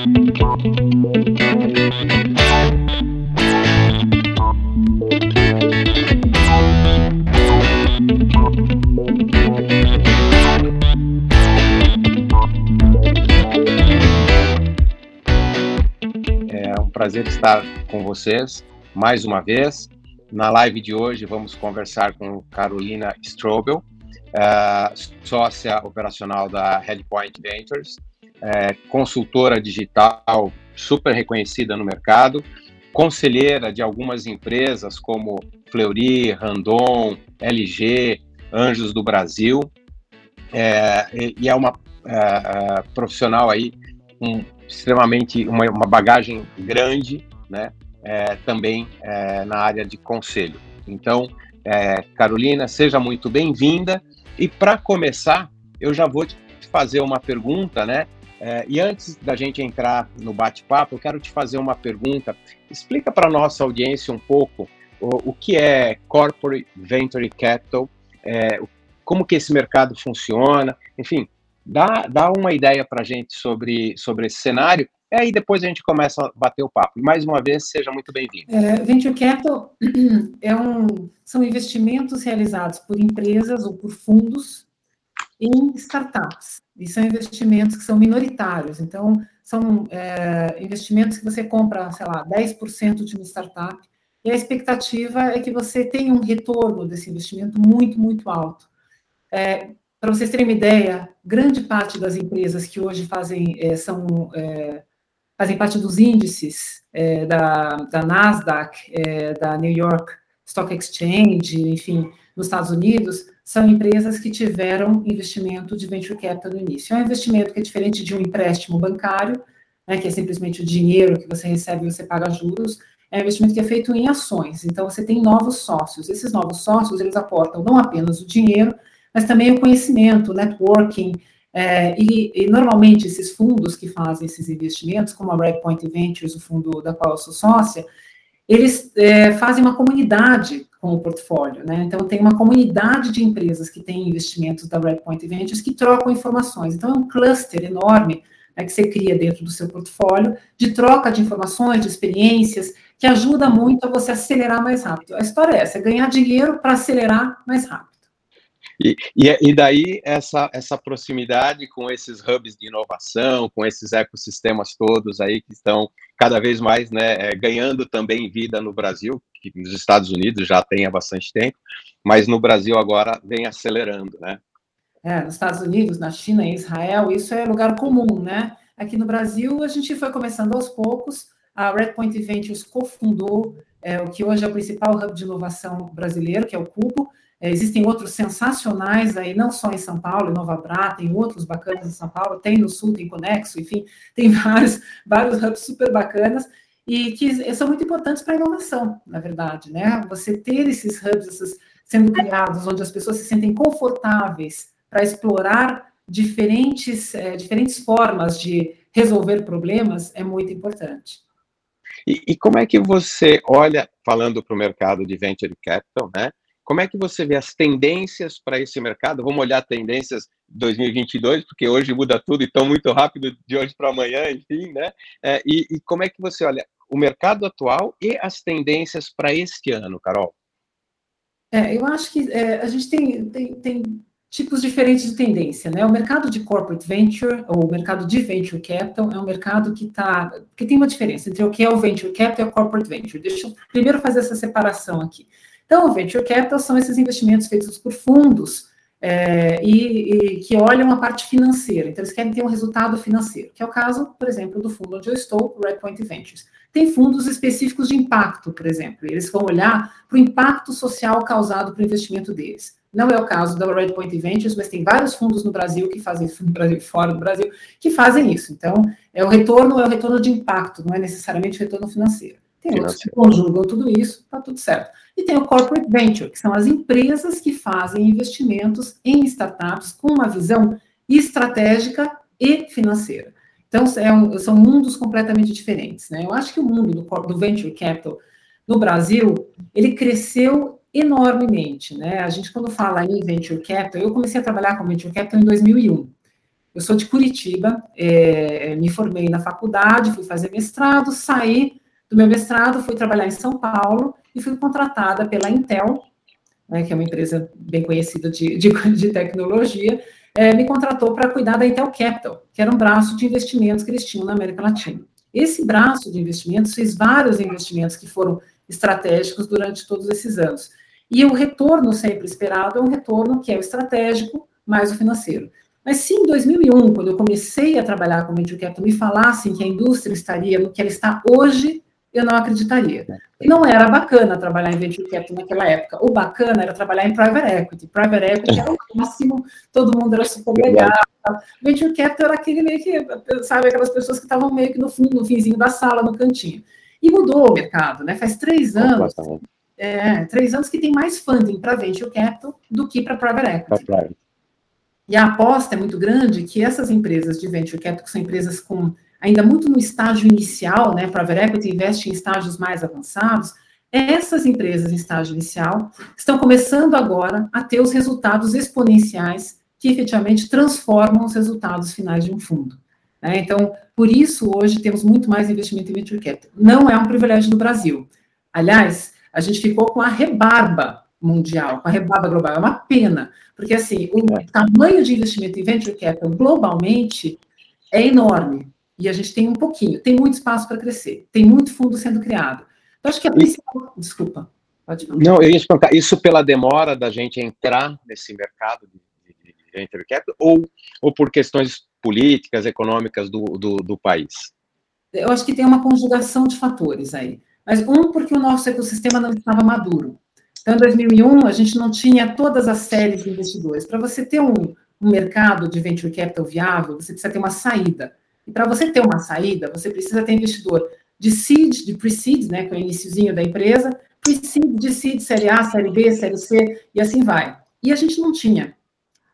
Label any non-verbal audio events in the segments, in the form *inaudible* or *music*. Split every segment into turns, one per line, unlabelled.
É um prazer estar com vocês mais uma vez. Na live de hoje vamos conversar com Carolina Strobel, uh, sócia operacional da Headpoint Ventures, uh, consultora digital super reconhecida no mercado, conselheira de algumas empresas como Fleury, Randon, LG, Anjos do Brasil, é, e é uma é, profissional aí um, extremamente uma, uma, bagagem grande, né? É, também é, na área de conselho. Então, é, Carolina, seja muito bem-vinda. E para começar, eu já vou te fazer uma pergunta, né? É, e antes da gente entrar no bate-papo, eu quero te fazer uma pergunta. Explica para a nossa audiência um pouco o, o, que é Corporate Venture Capital, é, como que esse mercado funciona, enfim, dá, dá uma ideia para a gente sobre, sobre esse cenário, e aí depois a gente começa a bater o papo. Mais uma vez, seja muito bem-vindo.
É, Venture Capital *clears throat* é um, são investimentos realizados por empresas ou por fundos em startups. E são investimentos que são minoritários. Então, são é, investimentos que você compra, sei lá, 10% de uma startup, e a expectativa é que você tenha um retorno desse investimento muito, muito alto. É, Para vocês terem uma ideia, grande parte das empresas que hoje fazem, é, são, é, fazem parte dos índices é, da, da Nasdaq, é, da New York Stock Exchange, enfim, nos Estados Unidos, são empresas que tiveram investimento de venture capital no início. É um investimento que é diferente de um empréstimo bancário, né, que é simplesmente o dinheiro que você recebe e você paga juros, é um investimento que é feito em ações. Então, você tem novos sócios. Esses novos sócios, eles aportam não apenas o dinheiro, mas também o conhecimento, o networking, é, e, e, normalmente esses fundos que fazem esses investimentos, como a Redpoint Ventures, o fundo da qual eu sou sócia, eles é, fazem uma comunidade com o portfólio, né? Então, tem uma comunidade de empresas que têm investimentos da Redpoint Ventures que trocam informações. Então, é um cluster enorme né, que você cria dentro do seu portfólio de troca de informações, de experiências, que ajuda muito a você acelerar mais rápido. A história é essa, é ganhar dinheiro para acelerar mais rápido.
E, e, e, daí essa, essa proximidade com esses hubs de inovação, com esses ecossistemas todos aí que estão cada vez mais né, é, ganhando também vida no Brasil, que nos Estados Unidos já tem há bastante tempo, mas no Brasil agora vem acelerando, né?
É, nos Estados Unidos, na China e Israel, isso é lugar comum, né? Aqui no Brasil, a gente foi começando aos poucos, a Redpoint Ventures cofundou é, o que hoje é o principal hub de inovação brasileiro, que é o Cubo, é, existem outros sensacionais aí, não só em São Paulo, em Nova Bra, tem outros bacanas em São Paulo, tem no Sul, tem Conexo, enfim, tem *laughs* vários, vários hubs super bacanas e que são muito importantes para a inovação, na verdade, né? Você ter esses hubs esses, sendo criados, onde as pessoas se sentem confortáveis para explorar diferentes, é, diferentes formas de resolver problemas é muito importante.
E, e como é que você olha, falando para o mercado de venture capital, né? Como é que você vê as tendências para esse mercado? Vamos olhar tendências 2022, porque hoje muda tudo e tão muito rápido de hoje para amanhã, enfim, né? É, e, e, como é que você olha o mercado atual e as tendências para este ano, Carol?
É, eu acho que é, a gente tem, tem, tem, tipos diferentes de tendência, né? O mercado de corporate venture, ou o mercado de venture capital, é um mercado que tá, que tem uma diferença entre o que é o venture capital e o corporate venture. Deixa eu primeiro fazer essa separação aqui. Então, o venture capital são esses investimentos feitos por fundos é, e, e, que olham a parte financeira. Então, eles querem ter um resultado financeiro, que é o caso, por exemplo, do fundo onde eu estou, o Redpoint Ventures. Tem fundos específicos de impacto, por exemplo. Eles vão olhar para o impacto social causado para o investimento deles. Não é o caso da Redpoint Ventures, mas tem vários fundos no Brasil que fazem *laughs* Brasil fora do Brasil, que fazem isso. Então, é o retorno é o retorno de impacto, não é necessariamente retorno financeiro. Tem outros que conjugam tudo isso, está tudo certo. E tem o Corporate Venture, que são as empresas que fazem investimentos em startups com uma visão estratégica e financeira. Então, é um, são mundos completamente diferentes. Né? Eu acho que o mundo do, do, Venture Capital no Brasil, ele cresceu enormemente. Né? A gente, quando fala em Venture Capital, eu comecei a trabalhar com Venture Capital em 2001. Eu sou de Curitiba, é, me formei na faculdade, fui fazer mestrado, saí do meu mestrado, fui trabalhar em São Paulo e fui contratada pela Intel, né, que é uma empresa bem conhecida de, de, *laughs* de tecnologia, é, me contratou para cuidar da Intel Capital, que era um braço de investimentos que eles tinham na América Latina. Esse braço de investimentos fez vários investimentos que foram estratégicos durante todos esses anos. E o retorno sempre esperado é um retorno que é o estratégico mais o financeiro. Mas se em 2001, quando eu comecei a trabalhar com Venture Capital, me falassem que a indústria estaria no que ela está hoje, eu não acreditaria. E não era bacana trabalhar em venture capital naquela época. O bacana era trabalhar em private equity. Private equity era o máximo, todo mundo era super legal. Venture capital era aquele meio que, sabe, aquelas pessoas que estavam meio que no fundo, no finzinho da sala, no cantinho. E mudou o mercado, né? Faz três anos, é, três anos que tem mais funding para venture capital do que para private equity. E a aposta é muito grande que essas empresas de venture capital, que são empresas com ainda muito no estágio inicial, né, private equity investe em estágios mais avançados, essas empresas em estágio inicial estão começando agora a ter os resultados exponenciais que efetivamente transformam os resultados finais de um fundo. Né? Então, por isso, hoje temos muito mais investimento em venture capital. Não é um privilégio do Brasil. Aliás, a gente ficou com a rebarba mundial, com a rebarba global. É uma pena, porque assim, o é. tamanho de investimento em venture capital globalmente é enorme. E a gente tem um pouquinho, tem muito espaço para crescer, tem muito fundo sendo criado. Eu acho que a principal. Desculpa,
pode falar. Não, eu ia explicar, isso pela demora da gente entrar nesse mercado de, de, de venture capital ou, ou por questões políticas, econômicas do, do, do país?
Eu acho que tem uma conjugação de fatores aí. Mas um, porque o nosso ecossistema não estava maduro. Então, em 2001, a gente não tinha todas as séries de investidores. Para você ter um, um mercado de venture capital viável, você precisa ter uma saída. E para você ter uma saída, você precisa ter investidor de seed, de pre-seed, né, que é o iníciozinho da empresa, pre-seed, de seed, série A, série B, série C, e assim vai. E a gente não tinha.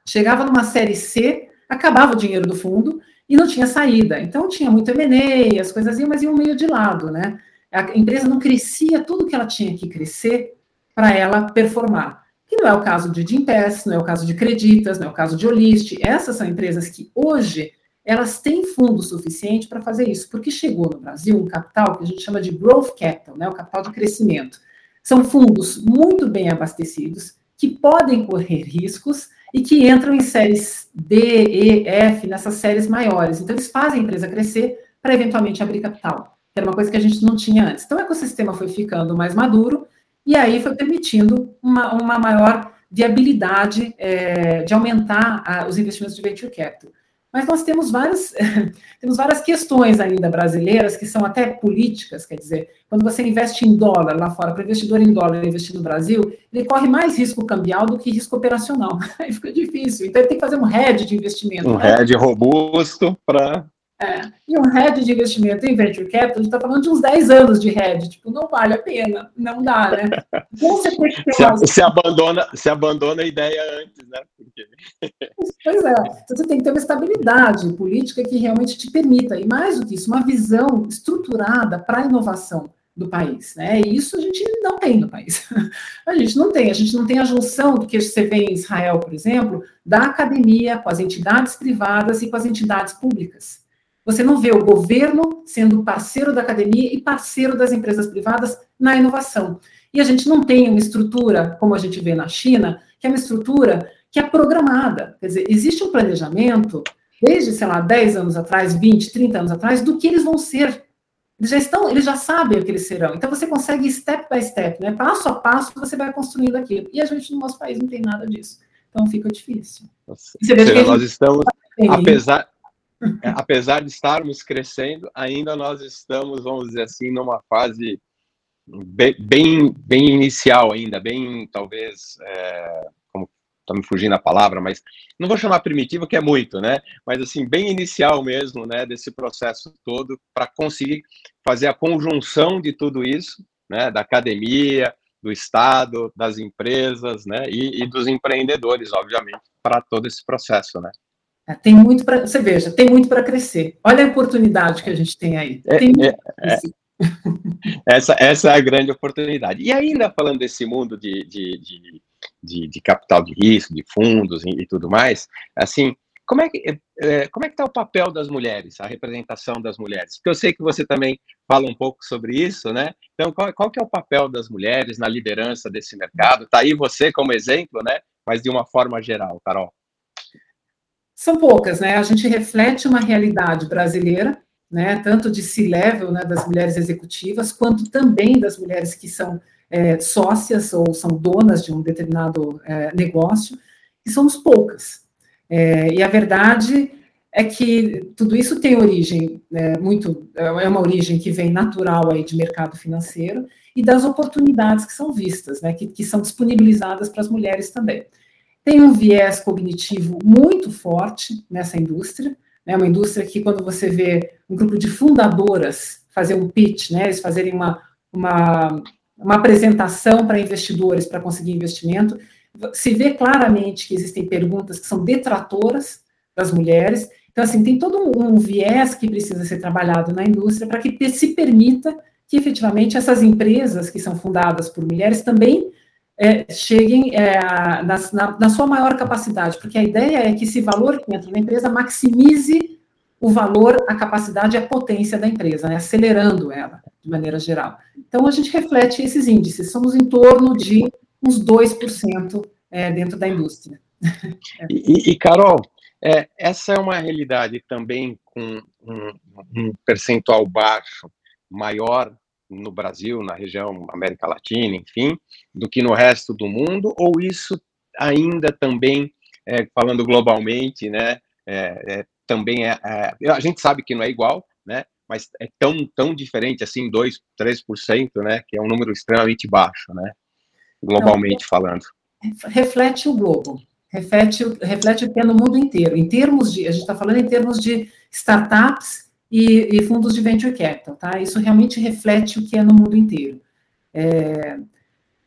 Chegava numa série C, acabava o dinheiro do fundo e não tinha saída. Então tinha muito M&A, as coisas iam, mas iam meio de lado, né? A empresa não crescia tudo que ela tinha que crescer para ela performar. Que não é o caso de Gimpass, não é o caso de Creditas, não é o caso de Olist. Essas são empresas que hoje elas têm fundo suficiente para fazer isso, porque chegou no Brasil um capital que a gente chama de growth capital, né, o capital de crescimento. São fundos muito bem abastecidos, que podem correr riscos e que entram em séries D, E, F, nessas séries maiores. Então, eles fazem a empresa crescer para eventualmente abrir capital, que era uma coisa que a gente não tinha antes. Então, o ecossistema foi ficando mais maduro e aí foi permitindo uma, uma maior viabilidade é, de aumentar a, os investimentos de venture capital. Mas nós temos várias, *laughs* temos várias questões ainda brasileiras que são até políticas, quer dizer, quando você investe em dólar lá fora, para investidor em dólar investir no Brasil, ele corre mais risco cambial do que risco operacional. *laughs* Aí fica difícil. Então ele tem que fazer um hedge de investimento.
Um né? hedge robusto para
é, e um head de investimento em venture capital, a gente está falando de uns 10 anos de head, tipo, não vale a pena, não dá, né? *laughs*
Então, você tem que ter se, uma... se, abandona, se abandona a ideia antes, né? Porque... *laughs*
Pois é, então, você tem que ter uma estabilidade política que realmente te permita, e mais do que isso, uma visão estruturada para a inovação do país, né? E isso a gente não tem no país. *laughs* A gente não tem, a gente não tem a junção do que você vê em Israel, por exemplo, da academia com as entidades privadas e com as entidades públicas. Você não vê o governo sendo parceiro da academia e parceiro das empresas privadas na inovação. E a gente não tem uma estrutura, como a gente vê na China, que é uma estrutura que é programada. Quer dizer, existe um planejamento, desde, sei lá, 10 anos atrás, 20, 30 anos atrás, do que eles vão ser. Eles já estão, eles já sabem o que eles serão. Então você consegue step by step, né? Passo a passo você vai construindo aquilo. E a gente no nosso país não tem nada disso. Então fica difícil.
Nossa, seja, nós estamos, apesar, apesar de estarmos crescendo, ainda nós estamos, vamos dizer assim, numa fase bem, bem, inicial ainda, bem, talvez, é, como está me fugindo a palavra, mas não vou chamar primitivo, que é muito, né? Mas, assim, bem inicial mesmo, né, desse processo todo, para conseguir fazer a conjunção de tudo isso, né, da academia, do Estado, das empresas, né, e, e dos empreendedores, obviamente, para todo esse processo, né?
É, tem muito para. Você veja, tem muito para crescer. Olha a oportunidade que a gente tem aí. É, tem é,
é, *laughs* essa, essa é a grande oportunidade. E ainda falando desse mundo de, de, de, de, de capital de risco, de fundos e, e, tudo mais, assim, como é que é, como é que está o papel das mulheres, a representação das mulheres? Porque eu sei que você também fala um pouco sobre isso, né? Então, qual, qual que é o papel das mulheres na liderança desse mercado? Está aí você como exemplo, né? Mas de uma forma geral, Carol.
São poucas, né? A gente reflete uma realidade brasileira, né? Tanto de C-level, né? Das mulheres executivas, quanto também das mulheres que são é, sócias ou são donas de um determinado é, negócio, e somos poucas. É, e a verdade é que tudo isso tem origem é, muito, é uma origem que vem natural aí de mercado financeiro e das oportunidades que são vistas, né, que, que são disponibilizadas para as mulheres também. Tem um viés cognitivo muito forte nessa indústria, né, uma indústria que, quando você vê um grupo de fundadoras fazer um pitch, né, eles fazerem uma, uma, uma apresentação para investidores para conseguir investimento, se vê claramente que existem perguntas que são detratoras das mulheres. Então, assim, tem todo um, um viés que precisa ser trabalhado na indústria para que se permita que efetivamente essas empresas que são fundadas por mulheres também é, cheguem é, na, na, sua maior capacidade, porque a ideia é que esse valor que entra na empresa maximize o valor, a capacidade e a potência da empresa, né, acelerando ela de maneira geral. Então, a gente reflete esses índices, somos em torno de uns 2% é, dentro da indústria. *laughs*
E, e Carol, é, essa é uma realidade também com um, um percentual baixo, maior no Brasil, na região América Latina, enfim, do que no resto do mundo, ou isso ainda também, é, falando globalmente, né, é, é, também é, é, a gente sabe que não é igual, né, mas é tão, tão diferente assim, 2, 3%, né, que é um número extremamente baixo, né, globalmente não, falando.
Reflete o globo, reflete, reflete o que é no mundo inteiro, em termos de, a gente está falando em termos de startups e, e, fundos de venture capital, tá? Isso realmente reflete o que é no mundo inteiro. É,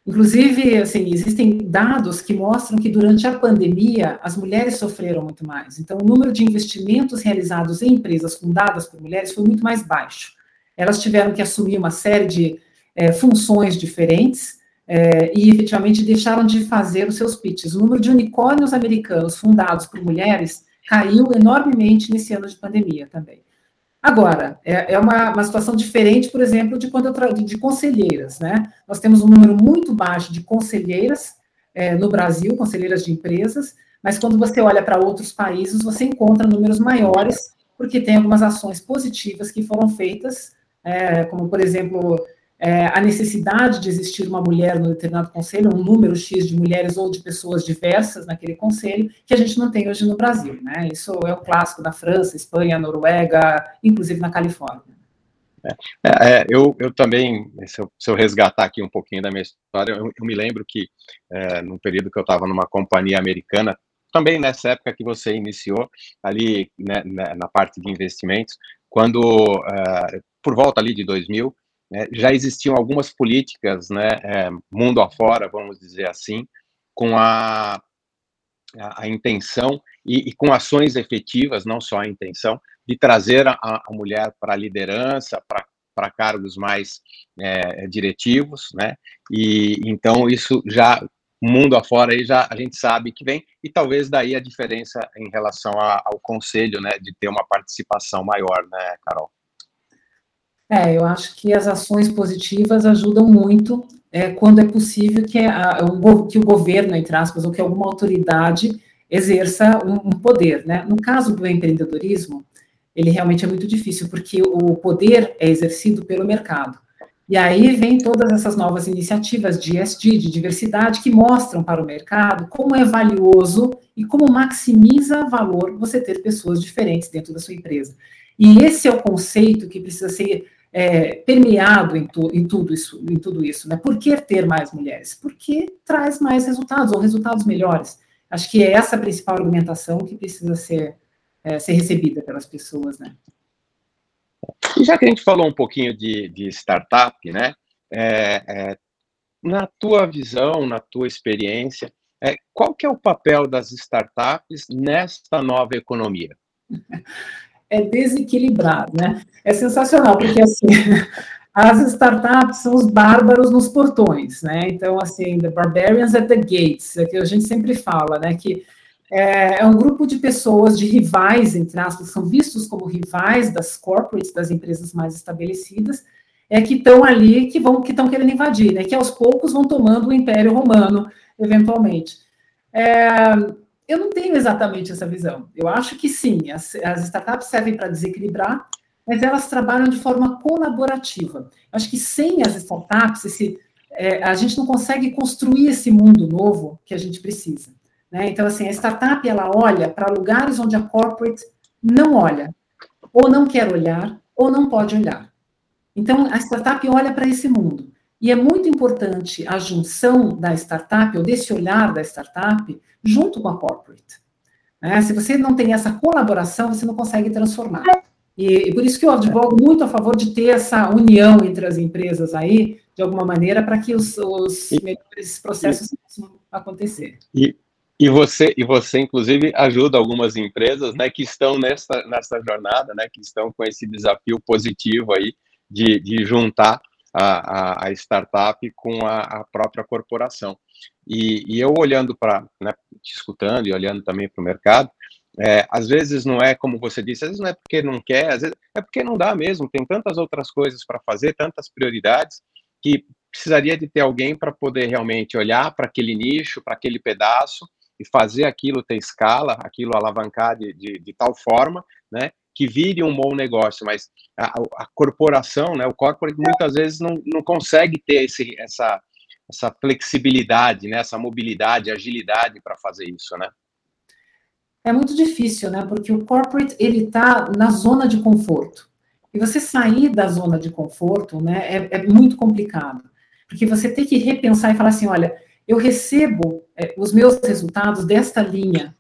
inclusive, assim, existem dados que mostram que durante a pandemia as mulheres sofreram muito mais. Então, o número de investimentos realizados em empresas fundadas por mulheres foi muito mais baixo. Elas tiveram que assumir uma série de é, funções diferentes é, e efetivamente deixaram de fazer os seus pitches. O número de unicórnios americanos fundados por mulheres caiu enormemente nesse ano de pandemia também. Agora, é, é uma, uma, situação diferente, por exemplo, de quando eu tra... de conselheiras, né? Nós temos um número muito baixo de conselheiras é, no Brasil, conselheiras de empresas, mas quando você olha para outros países, você encontra números maiores, porque tem algumas ações positivas que foram feitas, é, como, por exemplo, é, a necessidade de existir uma mulher no determinado conselho, um número X de mulheres ou de pessoas diversas naquele conselho, que a gente não tem hoje no Brasil. Né? Isso é o clássico da França, Espanha, Noruega, inclusive na Califórnia.
É, é, eu, eu também, se eu, se eu, resgatar aqui um pouquinho da minha história, eu, eu me lembro que, é, num período que eu estava numa companhia americana, também nessa época que você iniciou, ali né, né na parte de investimentos, quando, é, por volta ali de 2000, né, já existiam algumas políticas, né, é, mundo afora, vamos dizer assim, com a, a, a intenção e, e, com ações efetivas, não só a intenção, de trazer a, a mulher para a liderança, para cargos mais é, diretivos, né? E então isso já mundo afora aí já a gente sabe que vem e talvez daí a diferença em relação a, ao conselho, né, de ter uma participação maior, né, Carol?
É, eu acho que as ações positivas ajudam muito é, quando é possível que, a, o, que o governo, entre aspas, ou que alguma autoridade exerça um, um, poder, né? No caso do empreendedorismo, ele realmente é muito difícil, porque o poder é exercido pelo mercado. E aí vem todas essas novas iniciativas de ESG, de diversidade, que mostram para o mercado como é valioso e como maximiza valor você ter pessoas diferentes dentro da sua empresa. E esse é o conceito que precisa ser é, permeado em, tu, em, tudo isso, em tudo isso, né? Por que ter mais mulheres? Porque traz mais resultados, ou resultados melhores. Acho que é essa a principal argumentação que precisa ser, é, ser recebida pelas pessoas, né?
E já que a gente falou um pouquinho de, de startup, né? É, é na tua visão, na tua experiência, é, qual que é o papel das startups nesta nova economia? *laughs*
é desequilibrado, né? É sensacional, porque assim, *laughs* as startups são os bárbaros nos portões, né? Então, assim, the barbarians at the gates, é que a gente sempre fala, né? Que É, é, um grupo de pessoas, de rivais, entre aspas, são vistos como rivais das corporates, das empresas mais estabelecidas, é que estão ali, que vão, que estão querendo invadir, né? Que aos poucos vão tomando o Império Romano, eventualmente. É, eu não tenho exatamente essa visão. Eu acho que sim, as, as startups servem para desequilibrar, mas elas trabalham de forma colaborativa. Eu acho que sem as startups, esse, é, a gente não consegue construir esse mundo novo que a gente precisa. Né? Então, assim, a startup ela olha para lugares onde a corporate não olha, ou não quer olhar, ou não pode olhar. Então, a startup olha para esse mundo. E é muito importante a junção da startup, ou desse olhar da startup, junto com a corporate. Né? Se você não tem essa colaboração, você não consegue transformar. E, e, por isso que eu advogo muito a favor de ter essa união entre as empresas aí, de alguma maneira, para que os, os melhores processos possam acontecer.
E, e você, e você, inclusive, ajuda algumas empresas né, que estão nessa, nessa jornada, né, que estão com esse desafio positivo aí de, de juntar a, a, a startup com a, a, própria corporação. E, e eu olhando para, né, te escutando e olhando também para o mercado, é, às vezes não é como você disse, às vezes não é porque não quer, às vezes é porque não dá mesmo, tem tantas outras coisas para fazer, tantas prioridades, que precisaria de ter alguém para poder realmente olhar para aquele nicho, para aquele pedaço e fazer aquilo ter escala, aquilo alavancar de, de, de tal forma, né, que vire um bom negócio, mas a, a, corporação, né, o corporate muitas vezes não, não consegue ter esse, essa, essa flexibilidade, né, essa mobilidade, agilidade para fazer isso, né?
É muito difícil, né, porque o corporate, ele está na zona de conforto. E você sair da zona de conforto, né, é, é muito complicado. Porque você tem que repensar e falar assim, olha, eu recebo é, os meus resultados desta linha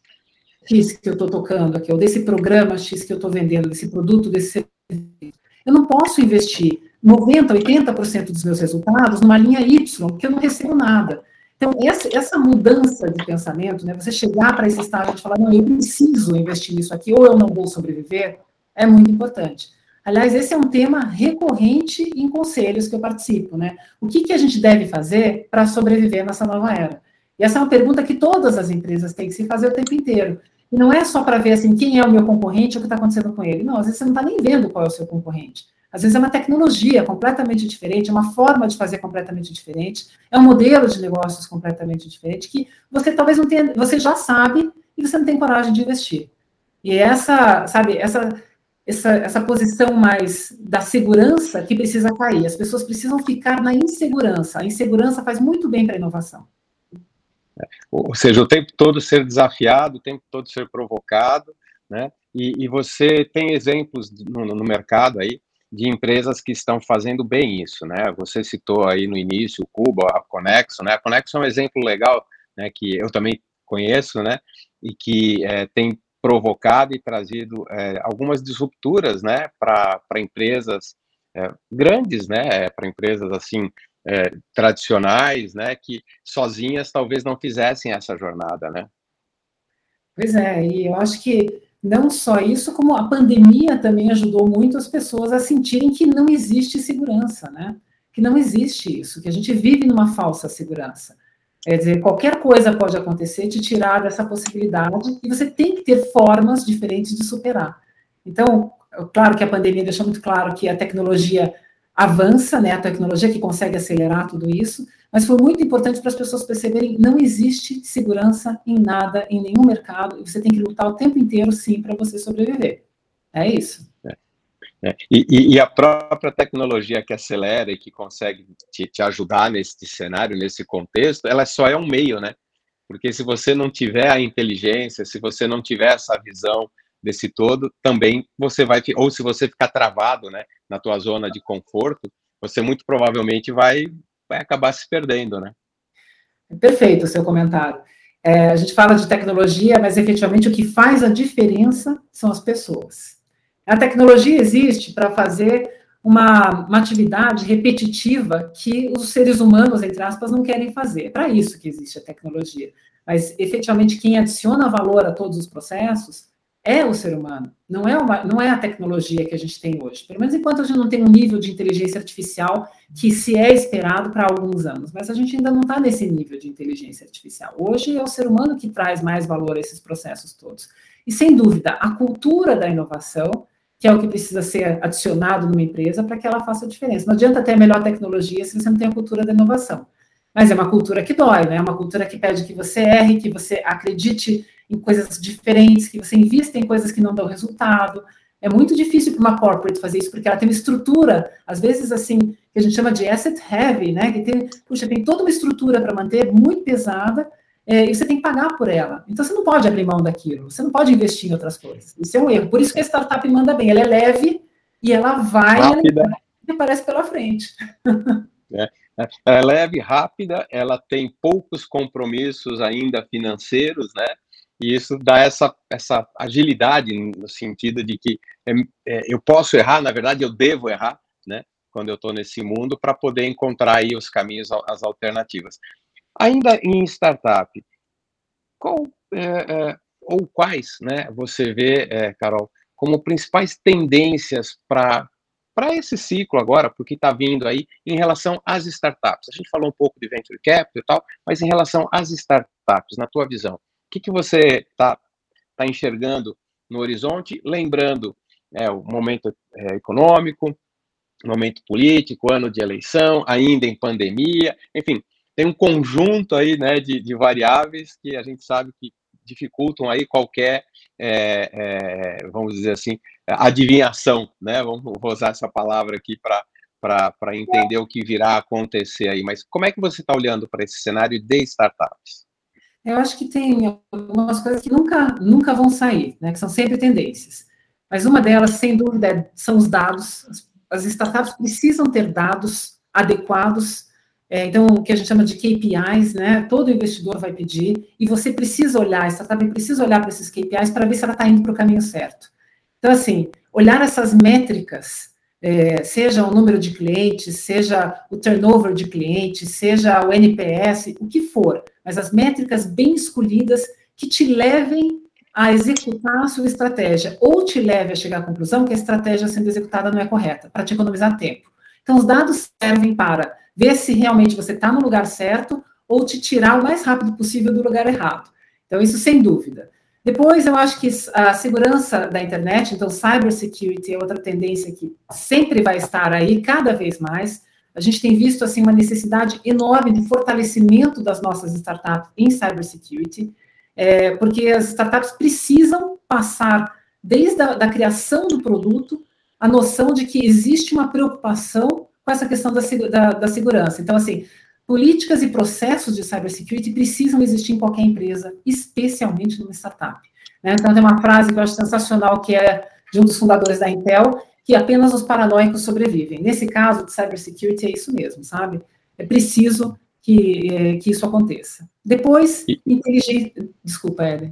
X que eu estou tocando aqui, ou desse programa X que eu estou vendendo, desse produto, desse serviço. Eu não posso investir 90%, 80% dos meus resultados numa linha Y, porque eu não recebo nada. Então, essa, mudança de pensamento, né, você chegar para esse estágio de falar, não, eu preciso investir nisso aqui, ou eu não vou sobreviver, é muito importante. Aliás, esse é um tema recorrente em conselhos que eu participo, né? O que, que a gente deve fazer para sobreviver nessa nova era? E essa é uma pergunta que todas as empresas têm que se fazer o tempo inteiro. E não é só para ver assim quem é o meu concorrente ou o que está acontecendo com ele. Não, às vezes você não está nem vendo qual é o seu concorrente. Às vezes é uma tecnologia completamente diferente, é uma forma de fazer completamente diferente, é um modelo de negócios completamente diferente que você talvez não tenha, você já sabe e você não tem coragem de investir. E essa, sabe, essa essa, essa posição mais da segurança que precisa cair. As pessoas precisam ficar na insegurança. A insegurança faz muito bem para a inovação.
É, ou seja, o tempo todo ser desafiado, o tempo todo ser provocado, né? E, e você tem exemplos no, no, mercado aí de empresas que estão fazendo bem isso, né? Você citou aí no início o Cuba, a Conexo, né? A Conexo é um exemplo legal, né? Que eu também conheço, né? E que é, tem provocado e trazido é, algumas disrupturas, né, para empresas é, grandes, né, para empresas assim é, tradicionais, né, que sozinhas talvez não fizessem essa jornada, né?
Pois é, e eu acho que não só isso, como a pandemia também ajudou muito as pessoas a sentirem que não existe segurança, né? Que não existe isso, que a gente vive numa falsa segurança. Quer dizer, qualquer coisa pode acontecer, te tirar dessa possibilidade, e você tem que ter formas diferentes de superar. Então, claro que a pandemia deixou muito claro que a tecnologia avança, né, a tecnologia que consegue acelerar tudo isso, mas foi muito importante para as pessoas perceberem não existe segurança em nada, em nenhum mercado, e você tem que lutar o tempo inteiro, sim, para você sobreviver. É isso.
É, e, e, a própria tecnologia que acelera e que consegue te, te, ajudar nesse cenário, nesse contexto, ela só é um meio, né? Porque se você não tiver a inteligência, se você não tiver essa visão desse todo, também você vai, ou se você ficar travado, né, na tua zona de conforto, você muito provavelmente vai, vai acabar se perdendo, né?
Perfeito o seu comentário. É, a gente fala de tecnologia, mas efetivamente o que faz a diferença são as pessoas. A tecnologia existe para fazer uma, uma, atividade repetitiva que os seres humanos, entre aspas, não querem fazer. É para isso que existe a tecnologia. Mas, efetivamente, quem adiciona valor a todos os processos é o ser humano, não é, uma, não é a tecnologia que a gente tem hoje. Pelo menos enquanto a gente não tem um nível de inteligência artificial que se é esperado para alguns anos, mas a gente ainda não está nesse nível de inteligência artificial. Hoje é o ser humano que traz mais valor a esses processos todos. E sem dúvida, a cultura da inovação, que é o que precisa ser adicionado numa empresa para que ela faça a diferença. Não adianta ter a melhor tecnologia se você não tem a cultura da inovação. Mas é uma cultura que dói, né? É uma cultura que pede que você erre, que você acredite em coisas diferentes, que você invista em coisas que não dão resultado. É muito difícil para uma corporate fazer isso, porque ela tem uma estrutura, às vezes assim, que a gente chama de asset heavy, né? Que tem, puxa, tem toda uma estrutura para manter muito pesada, é, e você tem que pagar por ela. Então você não pode abrir mão daquilo, você não pode investir em outras coisas. Isso é um erro. Por isso que a startup manda bem, ela é leve e ela vai
Rápida.
e aparece pela frente. *laughs*
É. Ela é leve, rápida, ela tem poucos compromissos ainda financeiros, né? E isso dá essa, essa agilidade no sentido de que é, é, eu posso errar, na verdade eu devo errar, né? Quando eu estou nesse mundo, para poder encontrar aí os caminhos, as alternativas. Ainda em startup, qual é, é ou quais, né? Você vê, é, Carol, como principais tendências para para esse ciclo agora, porque está vindo aí em relação às startups. A gente falou um pouco de venture capital e tal, mas em relação às startups, na tua visão, que, que você está tá enxergando no horizonte? Lembrando é, o momento é, econômico, momento político, ano de eleição, ainda em pandemia, enfim, tem um conjunto aí né, de, de variáveis que a gente sabe que dificultam aí qualquer, é, é, vamos dizer assim, adivinhação, né? Vamos usar essa palavra aqui para entender o que virá a acontecer aí. Mas como é que você está olhando para esse cenário de startups?
Eu acho que tem algumas coisas que nunca, nunca vão sair, né? Que são sempre tendências. Mas uma delas, sem dúvida, são os dados. As startups precisam ter dados adequados é, então, o que a gente chama de KPIs, né? Todo investidor vai pedir, e você precisa olhar, a startup precisa olhar para esses KPIs para ver se ela está indo para o caminho certo. Então, assim, olhar essas métricas, é, seja o número de clientes, seja o turnover de clientes, seja o NPS, o que for, mas as métricas bem escolhidas que te levem a executar a sua estratégia, ou te leve a chegar à conclusão que a estratégia sendo executada não é correta, para te economizar tempo. Então, os dados servem para ver se realmente você está no lugar certo ou te tirar o mais rápido possível do lugar errado. Então, isso sem dúvida. Depois, eu acho que a segurança da internet, então, cybersecurity é outra tendência que sempre vai estar aí, cada vez mais. A gente tem visto, assim, uma necessidade enorme de fortalecimento das nossas startups em cybersecurity, é, porque as startups precisam passar, desde a da criação do produto, a noção de que existe uma preocupação com essa questão da, da, da segurança. Então, assim, políticas e processos de cybersecurity precisam existir em qualquer empresa, especialmente numa startup. Né? Então, tem uma frase que eu acho sensacional, que é de um dos fundadores da Intel, que apenas os paranoicos sobrevivem. Nesse caso de cybersecurity, é isso mesmo, sabe? É preciso que, é, que isso aconteça. Depois, inteligência... Desculpa, Éder.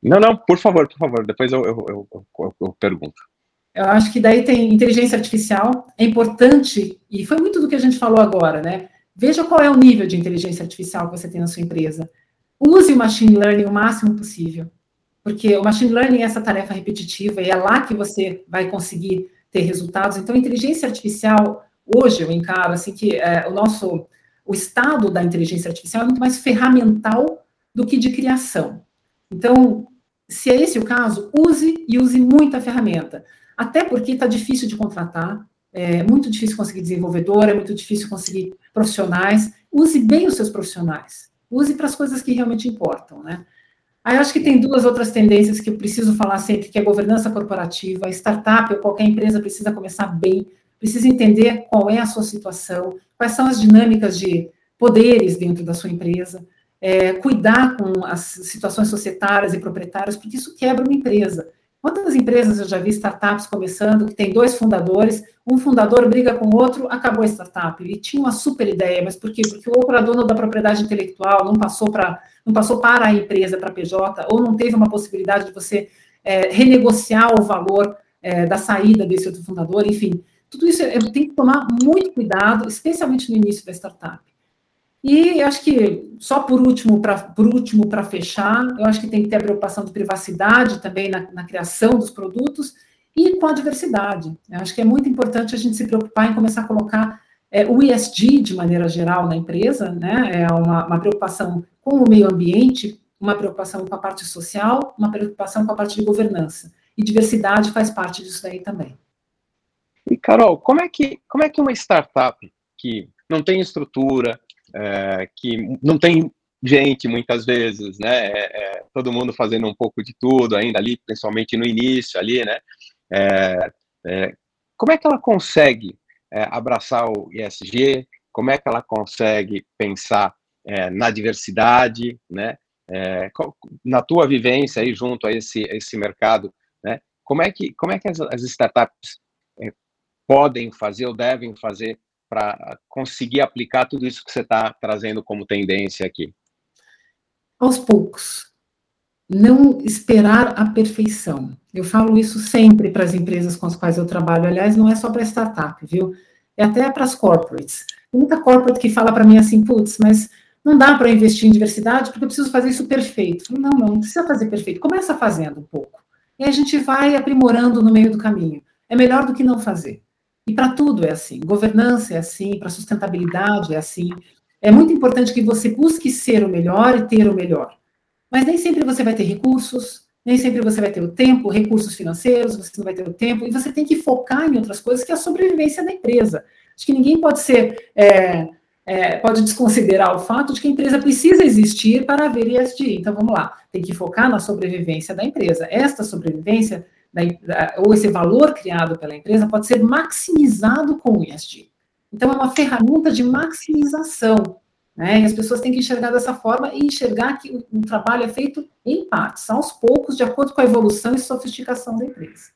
Não, não, por favor, por favor, depois eu, eu, eu, eu pergunto.
Eu acho que daí tem inteligência artificial, é importante, e foi muito do que a gente falou agora, né? Veja qual é o nível de inteligência artificial que você tem na sua empresa. Use o machine learning o máximo possível, porque o machine learning é essa tarefa repetitiva e é lá que você vai conseguir ter resultados. Então, inteligência artificial, hoje eu encaro assim que é, o nosso, o estado da inteligência artificial é muito mais ferramental do que de criação. Então, se é esse o caso, use e use muita ferramenta. Até porque está difícil de contratar, é muito difícil conseguir desenvolvedor, é muito difícil conseguir profissionais. Use bem os seus profissionais. Use para as coisas que realmente importam, né? Aí eu acho que tem duas outras tendências que eu preciso falar sempre, que é governança corporativa, startup ou qualquer empresa precisa começar bem, precisa entender qual é a sua situação, quais são as dinâmicas de poderes dentro da sua empresa, é, cuidar com as situações societárias e proprietárias, porque isso quebra uma empresa. Quantas empresas eu já vi startups começando, que tem dois fundadores, um fundador briga com o outro, acabou a startup. Ele tinha uma super ideia, mas por quê? Porque o outro era dono da propriedade intelectual, não passou para não passou para a empresa, para a PJ, ou não teve uma possibilidade de você é, renegociar o valor é, da saída desse outro fundador, enfim. Tudo isso é, tem que tomar muito cuidado, especialmente no início da startup. E eu acho que, só por último, para fechar, eu acho que tem que ter a preocupação de privacidade também na, na criação dos produtos e com a diversidade. Eu acho que é muito importante a gente se preocupar em começar a colocar é, o ESG de maneira geral na empresa, né? É uma, uma preocupação com o meio ambiente, uma preocupação com a parte social, uma preocupação com a parte de governança. E diversidade faz parte disso daí também.
E, Carol, como é que, como é que uma startup que não tem estrutura, é, que não tem gente muitas vezes, né? É, é, todo mundo fazendo um pouco de tudo ainda ali, principalmente no início ali, né? É, é, como é que ela consegue abraçar o ESG? Como é que ela consegue pensar na diversidade, né? na tua vivência aí junto a esse, esse mercado, né? Como é que como é que as, as startups podem fazer ou devem fazer para conseguir aplicar tudo isso que você está trazendo como tendência aqui?
Aos poucos. Não esperar a perfeição. Eu falo isso sempre para as empresas com as quais eu trabalho. Aliás, não é só para startup, viu? É até para as corporates. Tem muita corporate que fala para mim assim, putz, mas não dá para investir em diversidade porque eu preciso fazer isso perfeito. Não, não, não precisa fazer perfeito. Começa fazendo um pouco. E a gente vai aprimorando no meio do caminho. É melhor do que não fazer. E para tudo é assim. Governança é assim, para sustentabilidade é assim. É muito importante que você busque ser o melhor e ter o melhor. Mas nem sempre você vai ter recursos, nem sempre você vai ter o tempo, recursos financeiros, você não vai ter o tempo, e você tem que focar em outras coisas, que é a sobrevivência da empresa. Acho que ninguém pode ser, é, é, pode desconsiderar o fato de que a empresa precisa existir para haver ESG. Então, vamos lá, tem que focar na sobrevivência da empresa. Esta sobrevivência da, ou esse valor criado pela empresa pode ser maximizado com o ESG. Então, é uma ferramenta de maximização. Né? E as pessoas têm que enxergar dessa forma e enxergar que o, trabalho é feito em partes, aos poucos, de acordo com a evolução e sofisticação da empresa.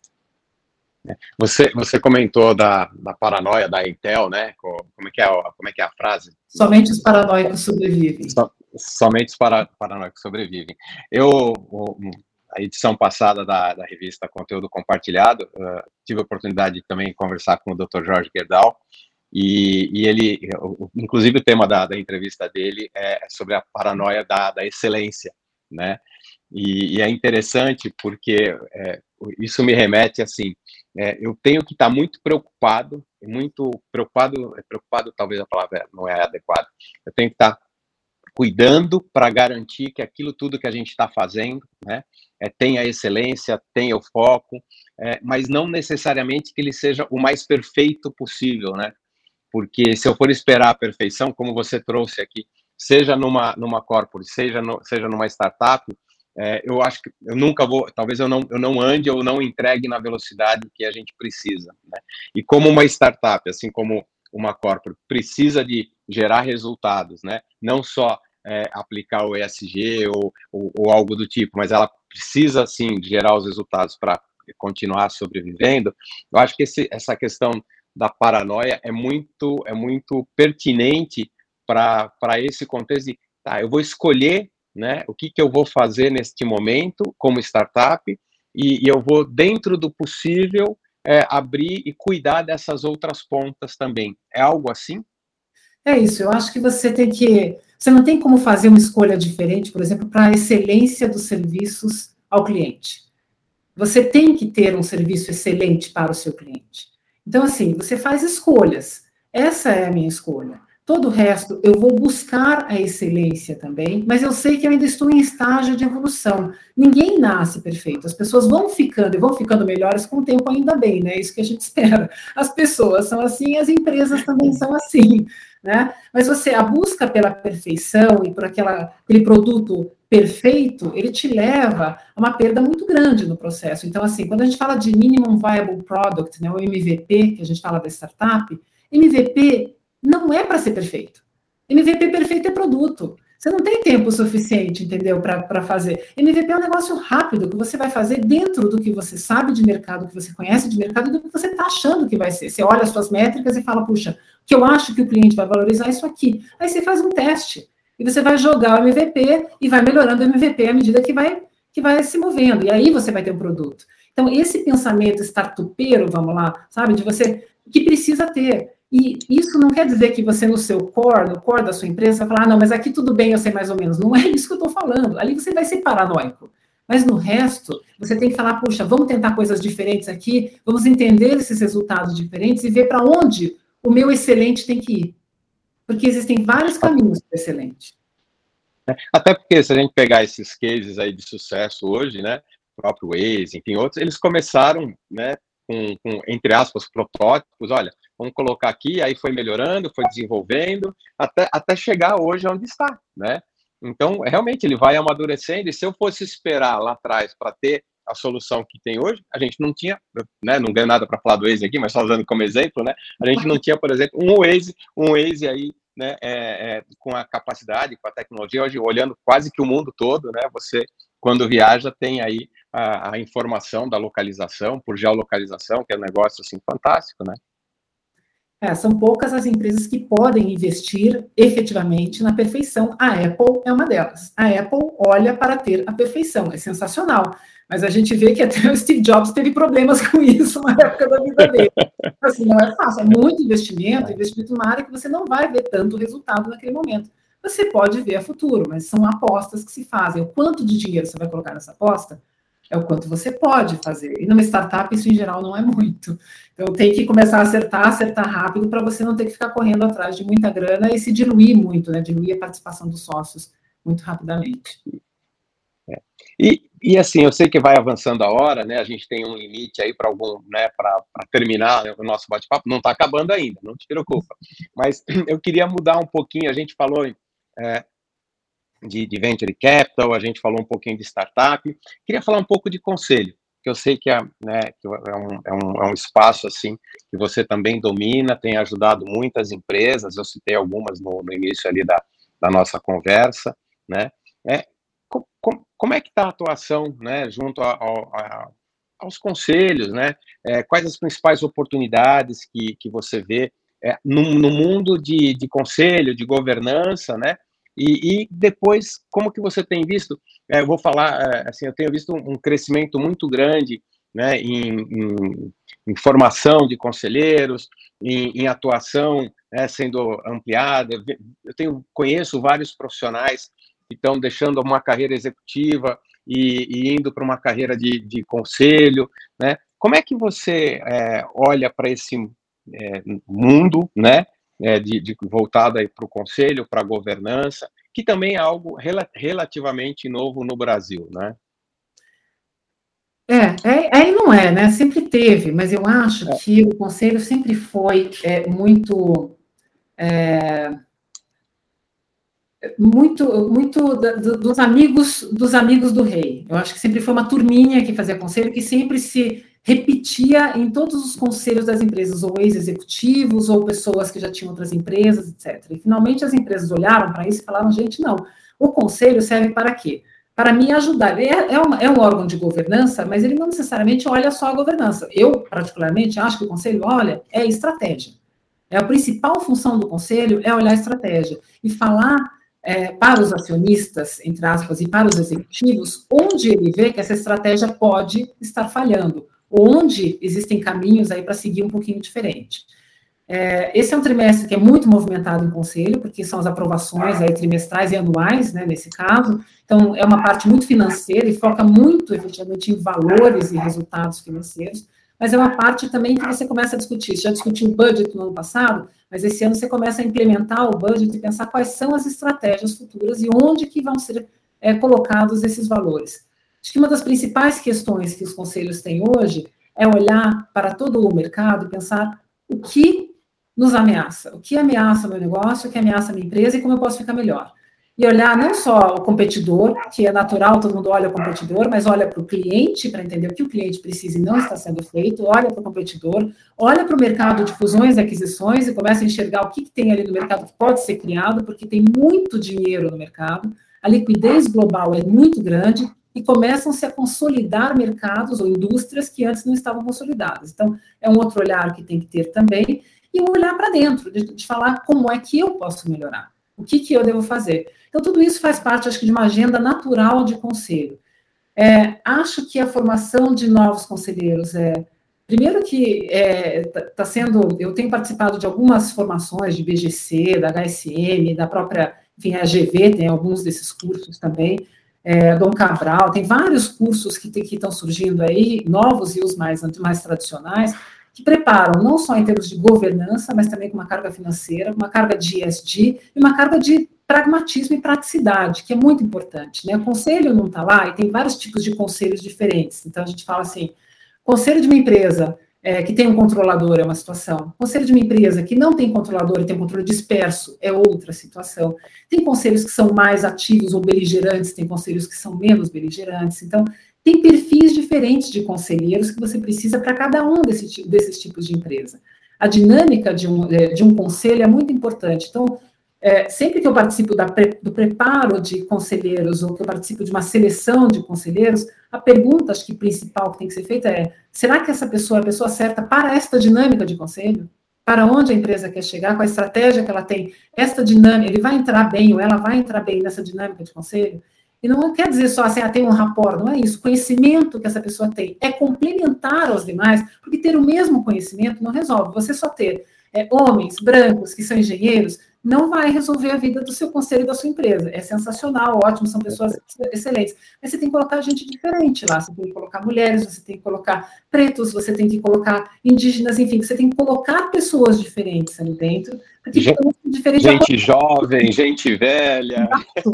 É. Você, você comentou da, da paranoia da Intel, né? Como é que é, como é, que é a frase?
Somente os paranoicos sobrevivem. So,
somente os para, paranoicos sobrevivem. Eu, a edição passada da, da revista Conteúdo Compartilhado, uh, tive a oportunidade de também conversar com o Dr. Jorge Gerdau, e, e ele, inclusive o tema da, da, entrevista dele é sobre a paranoia da, da excelência, né? E, e, é interessante porque é, isso me remete assim, é, eu tenho que estar muito preocupado, muito preocupado, preocupado talvez a palavra não é adequada, eu tenho que estar cuidando para garantir que aquilo tudo que a gente está fazendo, né, é, tenha excelência, tenha o foco, é, mas não necessariamente que ele seja o mais perfeito possível, né? Porque se eu for esperar a perfeição, como você trouxe aqui, seja numa numa corporate, seja seja numa startup, é, eu acho que eu nunca vou, talvez eu não eu não ande ou não entregue na velocidade que a gente precisa, né? E como uma startup, assim como uma corporate precisa de gerar resultados, né? Não só é, aplicar o ESG ou, ou, ou, algo do tipo, mas ela precisa, sim, gerar os resultados para continuar sobrevivendo. Eu acho que esse, essa questão da paranoia é muito, é muito pertinente para esse contexto de, tá, eu vou escolher né, o que, que eu vou fazer neste momento como startup e, e eu vou, dentro do possível, é, abrir e cuidar dessas outras pontas também. É algo assim?
É isso, eu acho que você tem que. Você não tem como fazer uma escolha diferente, por exemplo, para a excelência dos serviços ao cliente. Você tem que ter um serviço excelente para o seu cliente. Então, assim, você faz escolhas. Essa é a minha escolha. Todo o resto, eu vou buscar a excelência também, mas eu sei que eu ainda estou em estágio de evolução. Ninguém nasce perfeito. As pessoas vão ficando e vão ficando melhores com o tempo, ainda bem, né? Isso que a gente *laughs* espera. As pessoas são assim, as empresas também são assim, né? Mas você, a busca pela perfeição e por aquela, aquele produto perfeito, ele te leva a uma perda muito grande no processo. Então, assim, quando a gente fala de Minimum Viable Product, né, o MVP, que a gente fala da startup, MVP não é para ser perfeito. MVP perfeito é produto. Você não tem tempo suficiente, entendeu, para fazer. MVP é um negócio rápido que você vai fazer dentro do que você sabe de mercado, que você conhece de mercado e do que você está achando que vai ser. Você olha as suas métricas e fala, puxa, que eu acho que o cliente vai valorizar isso aqui. Aí você faz um teste e você vai jogar o MVP e vai melhorando o MVP à medida que vai, que vai se movendo. E aí você vai ter um produto. Então, esse pensamento startupeiro, vamos lá, sabe, de você, que precisa ter. E isso não quer dizer que você, no seu core, no core da sua empresa, vai falar, ah, não, mas aqui tudo bem, eu sei mais ou menos. Não é isso que eu estou falando. Ali você vai ser paranoico. Mas no resto, você tem que falar, puxa, vamos tentar coisas diferentes aqui, vamos entender esses resultados diferentes e ver para onde o meu excelente tem que ir. Porque existem vários caminhos para excelente.
É, até porque se a gente pegar esses cases aí de sucesso hoje, né, próprio Waze, enfim, outros, eles começaram, né, com, com, entre aspas, protótipos, olha, vamos colocar aqui, aí foi melhorando, foi desenvolvendo, até, até chegar hoje onde está, né? Então, realmente, ele vai amadurecendo, e se eu fosse esperar lá atrás para ter a solução que tem hoje, a gente não tinha, né, não ganho nada para falar do Waze aqui, mas só usando como exemplo, né, a gente não tinha, por exemplo, um Waze, um Waze aí, né, é, é, com a capacidade, com a tecnologia, hoje olhando quase que o mundo todo, né, você, quando viaja, tem aí a, a informação da localização, por geolocalização, que é um negócio, assim, fantástico, né.
É, são poucas as empresas que podem investir efetivamente na perfeição. A Apple é uma delas. A Apple olha para ter a perfeição, é sensacional. Mas a gente vê que até *laughs* o Steve Jobs teve problemas com isso na época da vida dele. Assim, não é fácil, é muito investimento, investimento numa área que você não vai ver tanto resultado naquele momento. Você pode ver a futuro, mas são apostas que se fazem. O quanto de dinheiro você vai colocar nessa aposta é o quanto você pode fazer. E numa startup, isso em geral não é muito. Então, tem que começar a acertar, acertar rápido, para você não ter que ficar correndo atrás de muita grana e se diluir muito, né? Diluir a participação dos sócios muito rapidamente.
É. E, e assim, eu sei que vai avançando a hora, né? A gente tem um limite aí para algum, né? Para terminar o nosso bate-papo. Não está acabando ainda, não te preocupa. Mas *clears throat* eu queria mudar um pouquinho. A gente falou é, de, de venture capital, a gente falou um pouquinho de startup. Queria falar um pouco de conselho, que eu sei que é, né, que é, um, é, um, é um espaço assim que você também domina, tem ajudado muitas empresas. Eu citei algumas no, no início ali da, da nossa conversa, né? É, com, com, como é que está a atuação, né, junto a, a, aos conselhos, né? É, quais as principais oportunidades que, que você vê é, no, no, mundo de, de conselho, de governança, né? E, e, depois, como que você tem visto? É, eu vou falar, é, assim, eu tenho visto um, crescimento muito grande né, em, em, em formação de conselheiros, em, em atuação né, sendo ampliada. Eu tenho, conheço vários profissionais que estão deixando uma carreira executiva e, e indo para uma carreira de, de, conselho. Né? Como é que você é, olha para esse é, mundo, né? É, de, de voltada para o conselho, para a governança, que também é algo rel relativamente novo no Brasil, né?
É, é, aí não é, né? Sempre teve, mas eu acho é. que o conselho sempre foi é, muito. É, muito, muito dos amigos dos amigos do rei. Eu acho que sempre foi uma turminha que fazia conselho, que sempre se repetia em todos os conselhos das empresas, ou ex-executivos, ou pessoas que já tinham outras empresas, etc. E finalmente as empresas olharam para isso e falaram: gente, não, o conselho serve para quê? Para me ajudar. É, é, uma, é um órgão de governança, mas ele não necessariamente olha só a governança. Eu, particularmente, acho que o conselho olha é estratégia. É a principal função do conselho é olhar a estratégia e falar é, para os acionistas, entre aspas, e para os executivos, onde ele vê que essa estratégia pode estar falhando, onde existem caminhos aí para seguir um pouquinho diferente. É, esse é um trimestre que é muito movimentado em conselho, porque são as aprovações aí trimestrais e anuais, né, nesse caso. Então, é uma parte muito financeira e foca muito, efetivamente, em valores e resultados financeiros, mas é uma parte também que você começa a discutir. Você já discutiu o budget no ano passado, mas esse ano você começa a implementar o budget e pensar quais são as estratégias futuras e onde que vão ser é, colocados esses valores. Acho que uma das principais questões que os conselhos têm hoje é olhar para todo o mercado e pensar o que nos ameaça, o que ameaça meu negócio, o que ameaça minha empresa e como eu posso ficar melhor. E olhar não só o competidor, que é natural, todo mundo olha o competidor, mas olha para o cliente para entender o que o cliente precisa e não está sendo feito, olha para o competidor, olha para o mercado de fusões e aquisições e começa a enxergar o que, que tem ali no mercado que pode ser criado, porque tem muito dinheiro no mercado, a liquidez global é muito grande e começam-se a consolidar mercados ou indústrias que antes não estavam consolidadas. Então, é um outro olhar que tem que ter também, e um olhar para dentro, de, de, falar como é que eu posso melhorar, o que, que eu devo fazer. Então, tudo isso faz parte, acho que, de uma agenda natural de conselho. É, acho que a formação de novos conselheiros é Primeiro que está é, tá, tá sendo, eu tenho participado de algumas formações de BGC, da HSM, da própria, enfim, a GV tem alguns desses cursos também, é, Dom Cabral, tem vários cursos que estão surgindo aí, novos e os mais, mais tradicionais, que preparam não só em termos de governança, mas também com uma carga financeira, uma carga de ESG e uma carga de pragmatismo e praticidade, que é muito importante. Né? O conselho não está lá e tem vários tipos de conselhos diferentes. Então, a gente fala assim, conselho de uma empresa é, que tem um controlador é uma situação. Conselho de uma empresa que não tem controlador e tem um controle disperso é outra situação. Tem conselhos que são mais ativos ou beligerantes, tem conselhos que são menos beligerantes. Então, tem perfis diferentes de conselheiros que você precisa para cada um desse, desses tipos de empresa. A dinâmica de um, é, de um conselho é muito importante. Então, é, sempre que eu participo da, do preparo de conselheiros ou que eu participo de uma seleção de conselheiros, a pergunta, acho que principal que tem que ser feita é: será que essa pessoa é a pessoa certa para esta dinâmica de conselho? Para onde a empresa quer chegar, qual a estratégia que ela tem? Esta dinâmica, ele vai entrar bem ou ela vai entrar bem nessa dinâmica de conselho? E não quer dizer só assim, ah, tem um rapport, não é isso. O conhecimento que essa pessoa tem é complementar aos demais, porque ter o mesmo conhecimento não resolve. Você só ter é, homens brancos que são engenheiros não vai resolver a vida do seu conselho e da sua empresa. É sensacional, ótimo, são pessoas excelentes. Mas você tem que colocar gente diferente lá. Você tem que colocar mulheres, você tem que colocar pretos, você tem que colocar indígenas, enfim, você tem que colocar pessoas diferentes ali dentro.
Gente, diferente gente jovem, gente velha.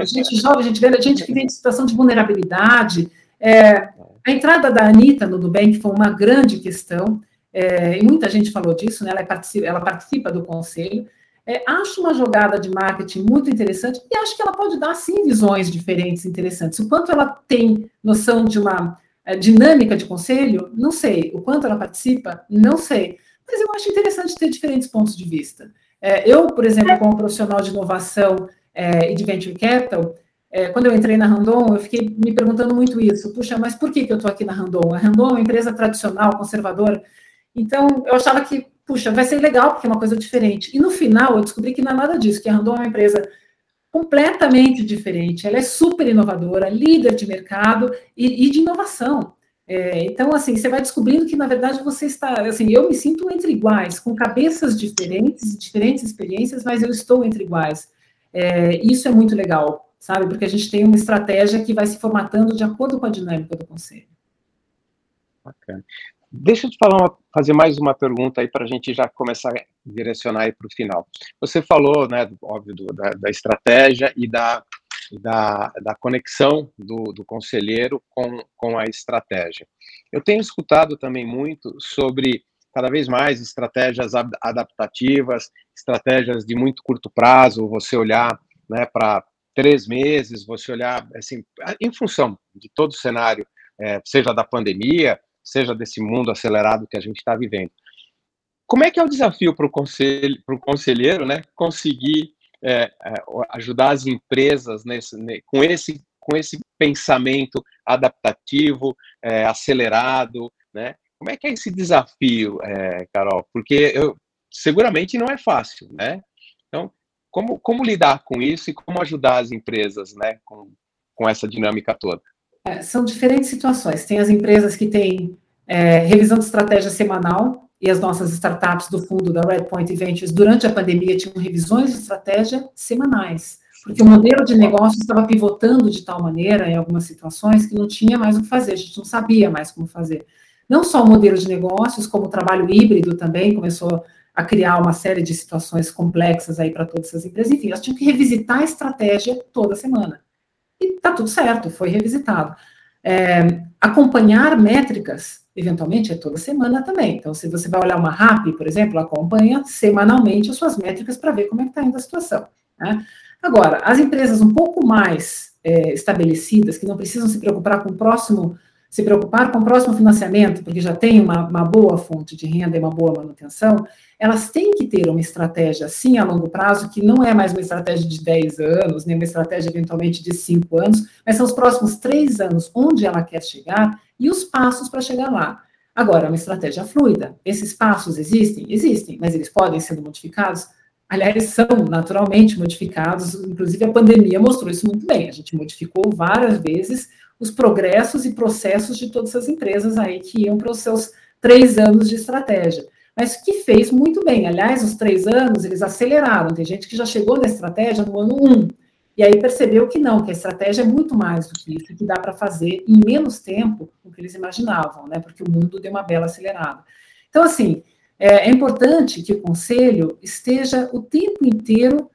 gente jovem, gente velha, gente que vem de situação de vulnerabilidade. É, a entrada da Anitta no Nubank foi uma grande questão. É, e muita gente falou disso, né? ela, participa, ela participa do conselho, é, acho uma jogada de marketing muito interessante e acho que ela pode dar, sim, visões diferentes interessantes. O quanto ela tem noção de uma é, dinâmica de conselho, não sei. O quanto ela participa, não sei. Mas eu acho interessante ter diferentes pontos de vista. É, eu, por exemplo, como profissional de inovação é, e de venture capital, é, quando eu entrei na Randon, eu fiquei me perguntando muito isso. Puxa, mas por que, que eu estou aqui na Randon? A Randon é uma empresa tradicional, conservadora. Então, eu achava que puxa, vai ser legal porque é uma coisa diferente. E no final eu descobri que não é nada disso, que a Randon é uma empresa completamente diferente, ela é super inovadora, líder de mercado e, e de inovação. É, então, assim, você vai descobrindo que, na verdade, você está, assim, eu me sinto entre iguais, com cabeças diferentes, diferentes experiências, mas eu estou entre iguais. É, isso é muito legal, sabe? Porque a gente tem uma estratégia que vai se formatando de acordo com a dinâmica do conselho.
Bacana. Deixa eu te falar uma, fazer mais uma pergunta aí para a gente já começar a direcionar para o final. Você falou, né, óbvio, do, da, da, estratégia e da, da, da conexão do, do conselheiro com, com a estratégia. Eu tenho escutado também muito sobre cada vez mais estratégias adaptativas, estratégias de muito curto prazo, você olhar né, para três meses, você olhar assim, em função de todo o cenário, é, seja da pandemia, seja desse mundo acelerado que a gente está vivendo. Como é que é o desafio para o conselho, conselheiro, né, conseguir é, é, ajudar as empresas nesse, com esse com esse pensamento adaptativo, é, acelerado, né? Como é que é esse desafio, é, Carol? Porque eu, seguramente não é fácil, né? Então, como, como lidar com isso e como ajudar as empresas, né, com, com essa dinâmica toda?
É, são diferentes situações. Tem as empresas que têm é, revisão de estratégia semanal, e as nossas startups do fundo da Redpoint Ventures, durante a pandemia, tinham revisões de estratégia semanais, porque o modelo de negócio estava pivotando de tal maneira, em algumas situações, que não tinha mais o que fazer, a gente não sabia mais como fazer. Não só o modelo de negócios, como o trabalho híbrido também começou a criar uma série de situações complexas aí para todas essas empresas. Enfim, elas tinham que revisitar a estratégia toda semana. E está tudo certo, foi revisitado. É, acompanhar métricas, eventualmente, é toda semana também. Então, se você vai olhar uma RAP, por exemplo, acompanha semanalmente as suas métricas para ver como é que está indo a situação. Né? Agora, as empresas um pouco mais é, estabelecidas, que não precisam se preocupar com o próximo se preocupar com o próximo financiamento, porque já tem uma, uma, boa fonte de renda e uma boa manutenção, elas têm que ter uma estratégia, sim, a longo prazo, que não é mais uma estratégia de 10 anos, nem uma estratégia eventualmente de 5 anos, mas são os próximos 3 anos onde ela quer chegar e os passos para chegar lá. Agora, é uma estratégia fluida. Esses passos existem? Existem, mas eles podem ser modificados? Aliás, são naturalmente modificados, inclusive a pandemia mostrou isso muito bem. A gente modificou várias vezes os progressos e processos de todas as empresas aí que iam para os seus três anos de estratégia. Mas que fez muito bem. Aliás, os três anos eles aceleraram. Tem gente que já chegou na estratégia no ano um. E aí percebeu que não, que a estratégia é muito mais do que isso, que dá para fazer em menos tempo do que eles imaginavam, né? Porque o mundo deu uma bela acelerada. Então, assim, é, é importante que o conselho esteja o tempo inteiro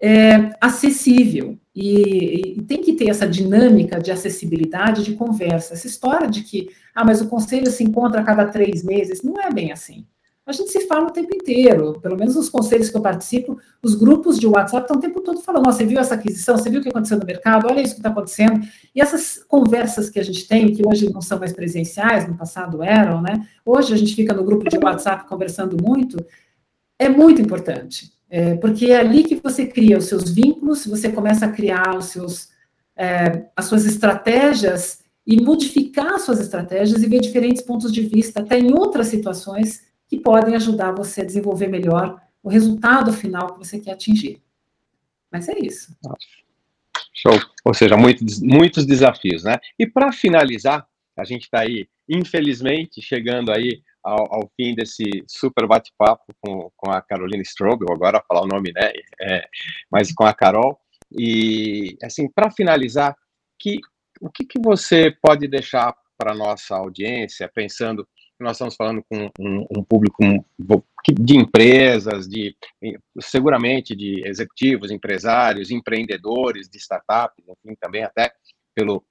é, acessível e, e, tem que ter essa dinâmica de acessibilidade de conversa. Essa história de que, ah, mas o conselho se encontra a cada três meses, não é bem assim a gente se fala o tempo inteiro, pelo menos nos conselhos que eu participo, os grupos de WhatsApp estão o tempo todo falando, você viu essa aquisição, você viu o que aconteceu no mercado, olha isso que está acontecendo, e essas conversas que a gente tem, que hoje não são mais presenciais, no passado eram, né, hoje a gente fica no grupo de WhatsApp conversando muito, é muito importante, é, porque é ali que você cria os seus vínculos, você começa a criar os seus, é, as suas estratégias, e modificar suas estratégias e ver diferentes pontos de vista, até em outras situações que podem ajudar você a desenvolver melhor o resultado final que você quer atingir. Mas é isso.
Show. Ou seja, muitos, muitos desafios, né? E para finalizar, a gente está aí, infelizmente, chegando aí ao, ao fim desse super bate-papo com, com a Carolina Strobel, agora falar o nome, né? É, mas com a Carol. E, assim, para finalizar, que, o que, que você pode deixar para nossa audiência, pensando nós estamos falando com um, um, público de empresas, de seguramente de executivos, empresários, empreendedores de startups, enfim, também até pelo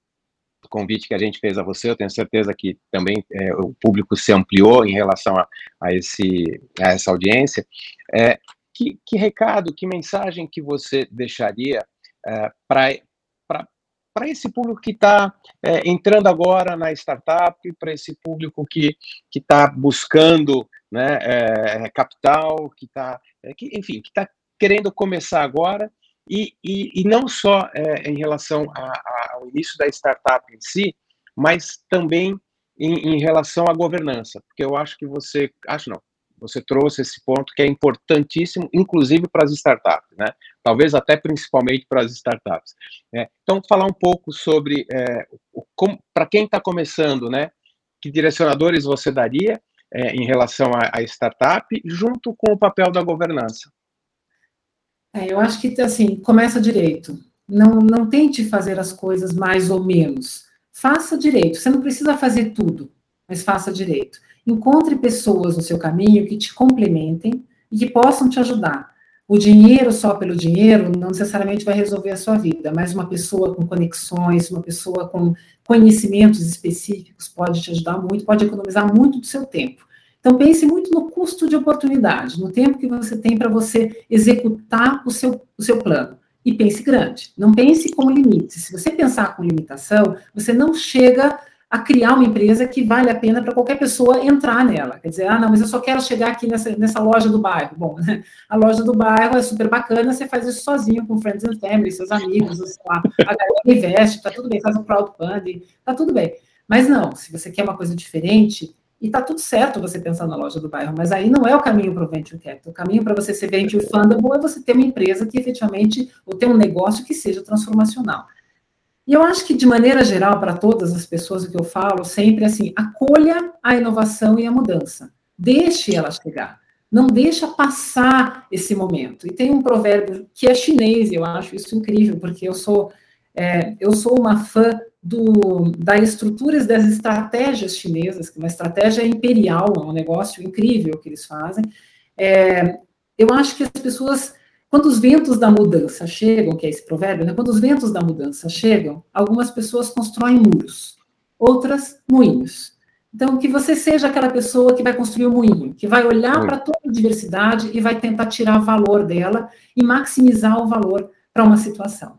convite que a gente fez a você, eu tenho certeza que também é, o público se ampliou em relação a, a, esse, a essa audiência. É, que, que recado, que mensagem que você deixaria é, para para esse público que está é, entrando agora na startup, para esse público que está buscando né, é, capital, que está, é, que, enfim, que está querendo começar agora, e, e, e não só é, em relação a, a, ao início da startup em si, mas também em, em relação à governança, porque eu acho que você, acho não, você trouxe esse ponto que é importantíssimo, inclusive para as startups, né? Talvez até principalmente para as startups. Né? Então, falar um pouco sobre é, para quem está começando, né? Que direcionadores você daria é, em relação à startup, junto com o papel da governança?
É, eu acho que assim começa direito. Não, não tente fazer as coisas mais ou menos. Faça direito. Você não precisa fazer tudo, mas faça direito. Encontre pessoas no seu caminho que te complementem e que possam te ajudar. O dinheiro só pelo dinheiro não necessariamente vai resolver a sua vida, mas uma pessoa com conexões, uma pessoa com conhecimentos específicos pode te ajudar muito, pode economizar muito do seu tempo. Então pense muito no custo de oportunidade, no tempo que você tem para você executar o seu, o seu plano. E pense grande, não pense com limite. Se você pensar com limitação, você não chega a criar uma empresa que vale a pena para qualquer pessoa entrar nela. Quer dizer, ah, não, mas eu só quero chegar aqui nessa, nessa loja do bairro. Bom, né? a loja do bairro é super bacana, você faz isso sozinho, com friends and family, seus amigos, sei lá, a galera investe, tá tudo bem, faz um crowdfunding, tá tudo bem. Mas não, se você quer uma coisa diferente, e tá tudo certo você pensar na loja do bairro, mas aí não é o caminho para o venture capital. O caminho para você ser venture fundable é você ter uma empresa que efetivamente, ou ter um negócio que seja transformacional. E eu acho que, de maneira geral, para todas as pessoas, que eu falo sempre é assim: acolha a inovação e a mudança. Deixe ela chegar. Não deixa passar esse momento. E tem um provérbio que é chinês, eu acho isso incrível, porque eu sou, é, eu sou uma fã do, das estruturas das estratégias chinesas, que uma estratégia imperial, é um negócio incrível que eles fazem. É, eu acho que as pessoas quando os ventos da mudança chegam, que é esse provérbio, né? quando os ventos da mudança chegam, algumas pessoas constroem muros, outras moinhos. Então, que você seja aquela pessoa que vai construir o um moinho, que vai olhar para toda a diversidade e vai tentar tirar valor dela e maximizar o valor para uma situação.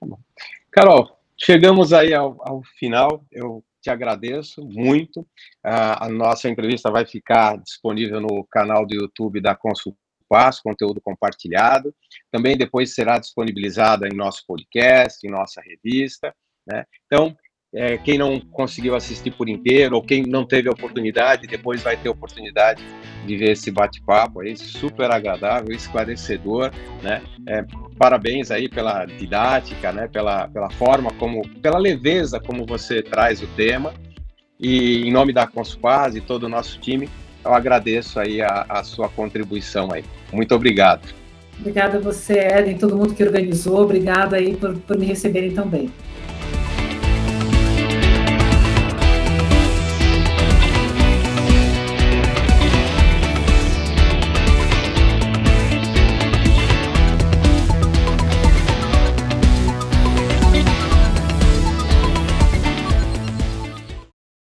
Tá Carol, chegamos aí ao, ao final. Eu te agradeço muito. a nossa entrevista vai ficar disponível no canal do YouTube da Consultoria Passo, conteúdo compartilhado. Também depois será disponibilizada em nosso podcast, em nossa revista. Né? Então, é, quem não conseguiu assistir por inteiro, ou quem não teve a oportunidade, depois vai ter a oportunidade de ver esse bate-papo aí, super agradável, esclarecedor, né? É, parabéns aí pela didática, né? Pela, pela forma como, pela leveza como você traz o tema. E em nome da Conspaz e todo o nosso time, eu agradeço aí a, a sua contribuição aí. Muito obrigado.
Obrigada a você, Eden, todo mundo que organizou. Obrigada aí por, por me receberem também.